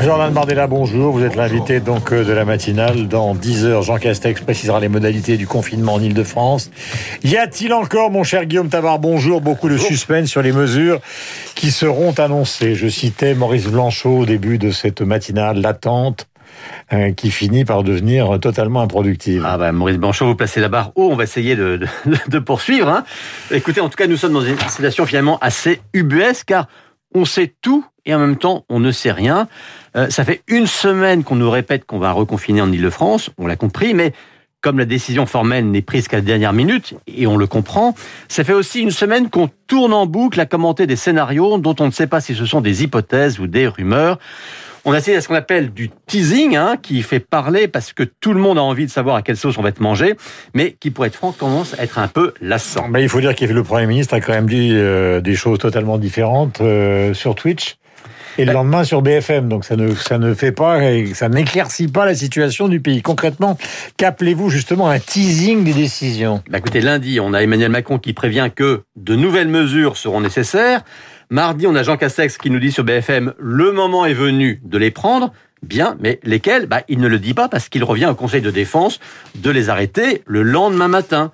Jordan Bardella, bonjour. Vous êtes l'invité donc euh, de la matinale. Dans 10 heures, Jean Castex précisera les modalités du confinement en Ile-de-France. Y a-t-il encore, mon cher Guillaume Tabar, bonjour, beaucoup de suspense sur les mesures qui seront annoncées. Je citais Maurice Blanchot au début de cette matinale, l'attente euh, qui finit par devenir totalement improductive. Ah bah Maurice Blanchot, vous placez la barre haut, on va essayer de, de, de poursuivre. Hein. Écoutez, en tout cas, nous sommes dans une situation finalement assez ubuesque, car on sait tout et en même temps on ne sait rien. Euh, ça fait une semaine qu'on nous répète qu'on va reconfiner en Ile-de-France, on l'a compris, mais comme la décision formelle n'est prise qu'à la dernière minute, et on le comprend, ça fait aussi une semaine qu'on tourne en boucle à commenter des scénarios dont on ne sait pas si ce sont des hypothèses ou des rumeurs. On a essayé ce qu'on appelle du teasing, hein, qui fait parler parce que tout le monde a envie de savoir à quelle sauce on va être mangé, mais qui, pour être franc, commence à être un peu lassant. Mais il faut dire que le Premier ministre a quand même dit euh, des choses totalement différentes euh, sur Twitch. Et le lendemain sur BFM, donc ça ne ça ne fait pas, ça n'éclaircit pas la situation du pays. Concrètement, qu'appelez-vous justement un teasing des décisions? Bah Écoutez, lundi, on a Emmanuel Macron qui prévient que de nouvelles mesures seront nécessaires. Mardi, on a Jean Castex qui nous dit sur BFM le moment est venu de les prendre. Bien, mais lesquels? Bah, Il ne le dit pas parce qu'il revient au Conseil de défense de les arrêter le lendemain matin.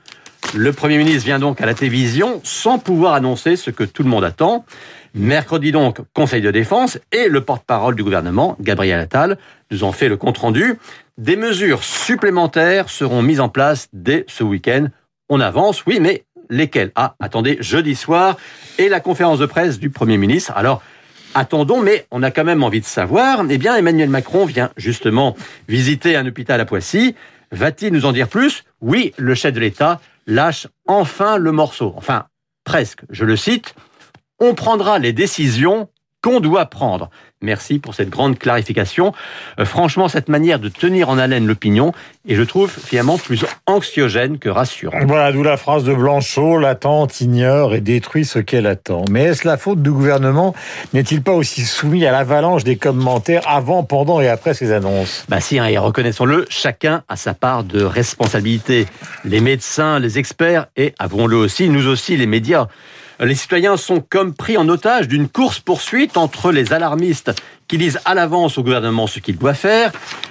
Le Premier ministre vient donc à la télévision sans pouvoir annoncer ce que tout le monde attend. Mercredi donc, Conseil de défense et le porte-parole du gouvernement, Gabriel Attal, nous ont fait le compte-rendu. Des mesures supplémentaires seront mises en place dès ce week-end. On avance, oui, mais lesquelles? Ah, attendez, jeudi soir et la conférence de presse du Premier ministre. Alors, attendons, mais on a quand même envie de savoir. Eh bien, Emmanuel Macron vient justement visiter un hôpital à Poissy. Va-t-il nous en dire plus? Oui, le chef de l'État lâche enfin le morceau. Enfin, presque. Je le cite on prendra les décisions qu'on doit prendre. Merci pour cette grande clarification. Euh, franchement, cette manière de tenir en haleine l'opinion est, je trouve, finalement plus anxiogène que rassurant. Voilà, d'où la phrase de Blanchot, l'attente ignore et détruit ce qu'elle attend. Mais est-ce la faute du gouvernement? N'est-il pas aussi soumis à l'avalanche des commentaires avant, pendant et après ces annonces? Bah si, hein, et reconnaissons-le, chacun a sa part de responsabilité. Les médecins, les experts et, avouons-le aussi, nous aussi, les médias. Les citoyens sont comme pris en otage d'une course-poursuite entre les alarmistes qui disent à l'avance au gouvernement ce qu'il doit faire,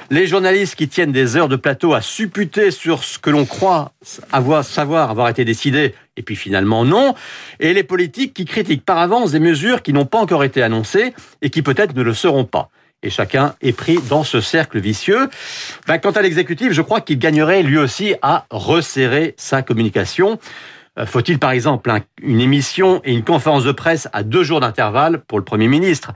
les journalistes qui tiennent des heures de plateau à supputer sur ce que l'on croit avoir, savoir avoir été décidé, et puis finalement non, et les politiques qui critiquent par avance des mesures qui n'ont pas encore été annoncées et qui peut-être ne le seront pas et chacun est pris dans ce cercle vicieux. Ben, quant à l'exécutif, je crois qu'il gagnerait lui aussi à resserrer sa communication. Euh, faut-il par exemple une émission et une conférence de presse à deux jours d'intervalle pour le Premier ministre?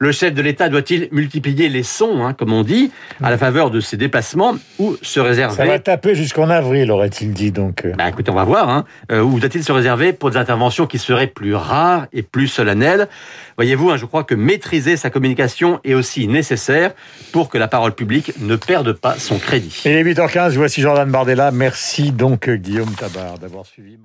Le chef de l'État doit-il multiplier les sons, hein, comme on dit, à la faveur de ses déplacements, ou se réserver? Ça va taper jusqu'en avril, aurait-il dit donc. Bah, écoutez, on va voir. Hein. Euh, ou doit-il se réserver pour des interventions qui seraient plus rares et plus solennelles? Voyez-vous, hein, je crois que maîtriser sa communication est aussi nécessaire pour que la parole publique ne perde pas son crédit. Et les 8h15, voici Jordan Bardella. Merci donc Guillaume Tabar d'avoir suivi.